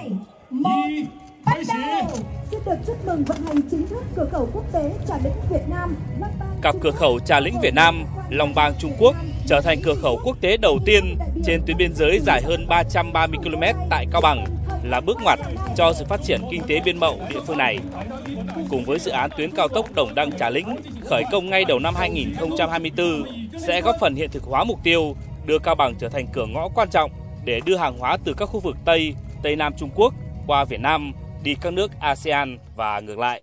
hai, một, bắt đầu. Xin được chúc mừng vận hành chính thức cửa khẩu quốc tế Trà Lĩnh Việt Nam. Cặp cửa khẩu Trà Lĩnh Việt Nam, Long Bang Trung Quốc trở thành cửa khẩu quốc tế đầu tiên trên tuyến biên giới dài hơn 330 km tại Cao Bằng là bước ngoặt cho sự phát triển kinh tế biên mậu địa phương này. Cùng với dự án tuyến cao tốc Đồng Đăng Trà Lĩnh khởi công ngay đầu năm 2024 sẽ góp phần hiện thực hóa mục tiêu đưa Cao Bằng trở thành cửa ngõ quan trọng để đưa hàng hóa từ các khu vực Tây, Tây Nam Trung Quốc qua Việt Nam đi các nước ASEAN và ngược lại.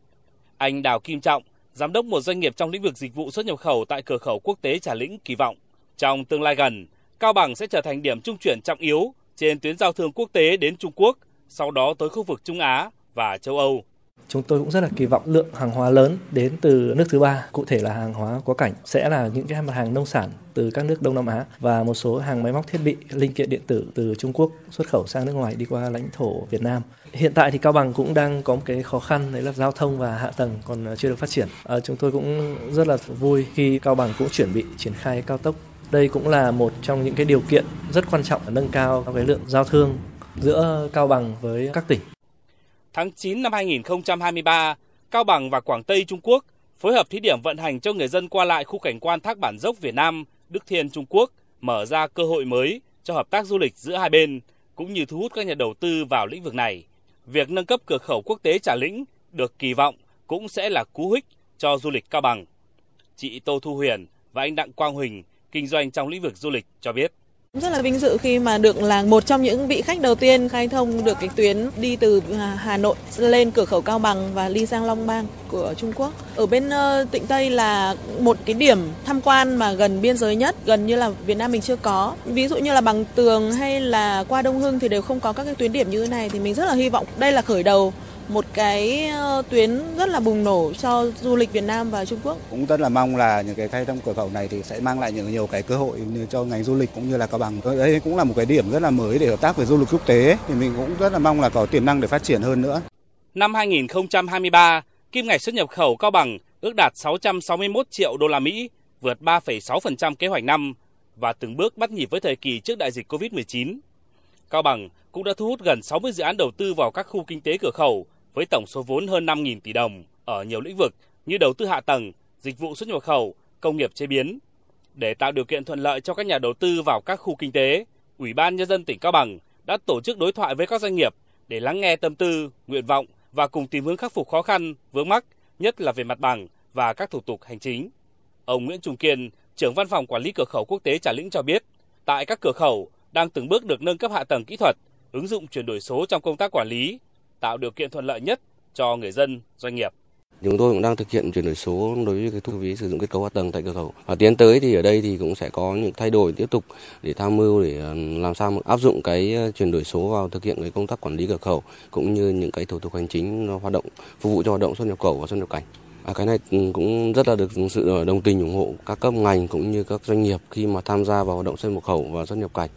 Anh Đào Kim Trọng, giám đốc một doanh nghiệp trong lĩnh vực dịch vụ xuất nhập khẩu tại cửa khẩu quốc tế Trà Lĩnh kỳ vọng trong tương lai gần, Cao Bằng sẽ trở thành điểm trung chuyển trọng yếu trên tuyến giao thương quốc tế đến Trung Quốc, sau đó tới khu vực Trung Á và châu Âu. Chúng tôi cũng rất là kỳ vọng lượng hàng hóa lớn đến từ nước thứ ba, cụ thể là hàng hóa quá cảnh sẽ là những cái mặt hàng nông sản từ các nước Đông Nam Á và một số hàng máy móc thiết bị, linh kiện điện tử từ Trung Quốc xuất khẩu sang nước ngoài đi qua lãnh thổ Việt Nam. Hiện tại thì Cao Bằng cũng đang có một cái khó khăn đấy là giao thông và hạ tầng còn chưa được phát triển. À, chúng tôi cũng rất là vui khi Cao Bằng cũng chuẩn bị triển khai cao tốc. Đây cũng là một trong những cái điều kiện rất quan trọng để nâng cao cái lượng giao thương giữa Cao Bằng với các tỉnh. Tháng 9 năm 2023, Cao Bằng và Quảng Tây Trung Quốc phối hợp thí điểm vận hành cho người dân qua lại khu cảnh quan Thác Bản Dốc Việt Nam, Đức Thiên Trung Quốc, mở ra cơ hội mới cho hợp tác du lịch giữa hai bên, cũng như thu hút các nhà đầu tư vào lĩnh vực này. Việc nâng cấp cửa khẩu quốc tế Trà Lĩnh được kỳ vọng cũng sẽ là cú hích cho du lịch Cao Bằng. Chị Tô Thu Huyền và anh Đặng Quang Huỳnh, kinh doanh trong lĩnh vực du lịch cho biết. Rất là vinh dự khi mà được là một trong những vị khách đầu tiên khai thông được cái tuyến đi từ à, Hà Nội lên cửa khẩu Cao Bằng và đi sang Long Bang của Trung Quốc. Ở bên ờ, Tịnh Tây là một cái điểm tham quan mà gần biên giới nhất, gần như là Việt Nam mình chưa có. Ví dụ như là Bằng Tường hay là qua Đông Hưng thì đều không có các cái tuyến điểm như thế này thì mình rất là hy vọng đây là khởi đầu một cái ờ, tuyến rất là bùng nổ cho du lịch Việt Nam và Trung Quốc. Cũng rất là mong là những cái khai thông cửa khẩu này thì sẽ mang lại nhiều nhiều cái cơ hội cho ngành du lịch cũng như là Cao Bằng. Đây cũng là một cái điểm rất là mới để hợp tác với du lịch quốc tế thì mình cũng rất là mong là có tiềm năng để phát triển hơn nữa. Năm 2023, kim ngạch xuất nhập khẩu Cao Bằng ước đạt 661 triệu đô la Mỹ, vượt 3,6% kế hoạch năm và từng bước bắt nhịp với thời kỳ trước đại dịch Covid-19. Cao Bằng cũng đã thu hút gần 60 dự án đầu tư vào các khu kinh tế cửa khẩu với tổng số vốn hơn 5.000 tỷ đồng ở nhiều lĩnh vực như đầu tư hạ tầng, dịch vụ xuất nhập khẩu, công nghiệp chế biến. Để tạo điều kiện thuận lợi cho các nhà đầu tư vào các khu kinh tế, Ủy ban Nhân dân tỉnh Cao Bằng đã tổ chức đối thoại với các doanh nghiệp để lắng nghe tâm tư, nguyện vọng và cùng tìm hướng khắc phục khó khăn, vướng mắc, nhất là về mặt bằng và các thủ tục hành chính. Ông Nguyễn Trung Kiên, trưởng văn phòng quản lý cửa khẩu quốc tế Trà Lĩnh cho biết, tại các cửa khẩu đang từng bước được nâng cấp hạ tầng kỹ thuật, ứng dụng chuyển đổi số trong công tác quản lý, tạo điều kiện thuận lợi nhất cho người dân, doanh nghiệp. Chúng tôi cũng đang thực hiện chuyển đổi số đối với cái thu phí sử dụng kết cấu hạ tầng tại cửa khẩu. Và tiến tới thì ở đây thì cũng sẽ có những thay đổi tiếp tục để tham mưu để ờ, làm sao áp dụng cái ờ, chuyển đổi số vào thực hiện cái công tác quản lý cửa khẩu cũng như những cái thủ tục hành chính hoạt động phục vụ cho hoạt động xuất nhập khẩu và xuất nhập cảnh. À, cái này cũng rất là được sự đồng tình ủng hộ các cấp ngành cũng như các doanh nghiệp khi mà tham gia vào hoạt động xuất nhập khẩu và xuất nhập cảnh.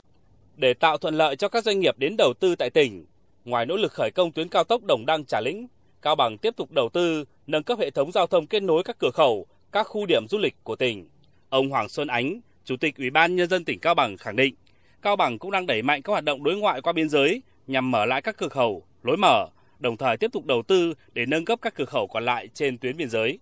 Để tạo thuận lợi cho các doanh nghiệp đến đầu tư tại tỉnh, ngoài nỗ lực khởi công tuyến cao tốc Đồng Đăng Trà Lĩnh, Cao Bằng tiếp tục đầu tư nâng cấp hệ thống giao thông kết nối các cửa khẩu, các khu điểm du lịch của tỉnh. Ông Hoàng Xuân Ánh, Chủ tịch Ủy ban nhân dân tỉnh Cao Bằng khẳng định, Cao Bằng cũng đang đẩy mạnh các hoạt động đối ngoại qua biên giới nhằm mở lại các cửa khẩu, lối mở, đồng thời tiếp tục đầu tư để nâng cấp các cửa khẩu còn lại trên tuyến biên giới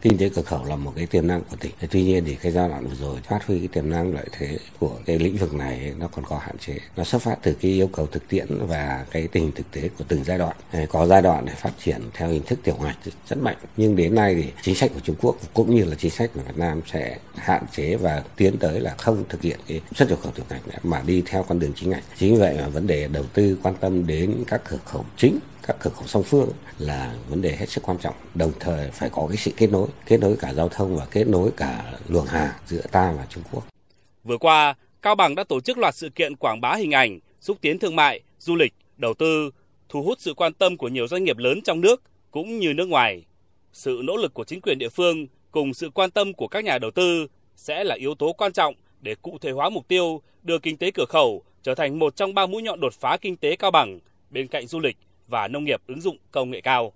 kinh tế cửa khẩu là một cái tiềm năng của tỉnh. Tuy nhiên thì cái giai đoạn vừa rồi phát huy cái tiềm năng lợi thế của cái lĩnh vực này nó còn có hạn chế. Nó xuất phát từ cái yêu cầu thực tiễn và cái tình hình thực tế của từng giai đoạn. Ờ, có giai đoạn để phát triển theo hình thức tiểu ngạch rất mạnh. Nhưng đến nay thì chính sách của Trung Quốc cũng như là chính sách của Việt Nam sẽ hạn chế và tiến tới là không thực hiện cái xuất nhập khẩu tiểu ngạch mà đi theo con đường chính ngạch. Chính vì vậy mà vấn đề đầu tư quan tâm đến các cửa khẩu chính các cửa khẩu song phương là vấn đề hết sức quan trọng đồng thời phải có cái sự kết nối kết nối cả giao thông và kết nối cả luồng hàng giữa ta và Trung Quốc. Vừa qua, Cao Bằng đã tổ chức loạt sự kiện quảng bá hình ảnh, xúc tiến thương mại, du lịch, đầu tư, thu hút sự quan tâm của nhiều doanh nghiệp lớn trong nước cũng như nước ngoài. Sự nỗ lực của chính quyền địa phương cùng sự quan tâm của các nhà đầu tư sẽ là yếu tố quan trọng để cụ thể hóa mục tiêu đưa kinh tế cửa khẩu trở thành một trong ba mũi nhọn đột phá kinh tế Cao Bằng bên cạnh du lịch và nông nghiệp ứng dụng công nghệ cao.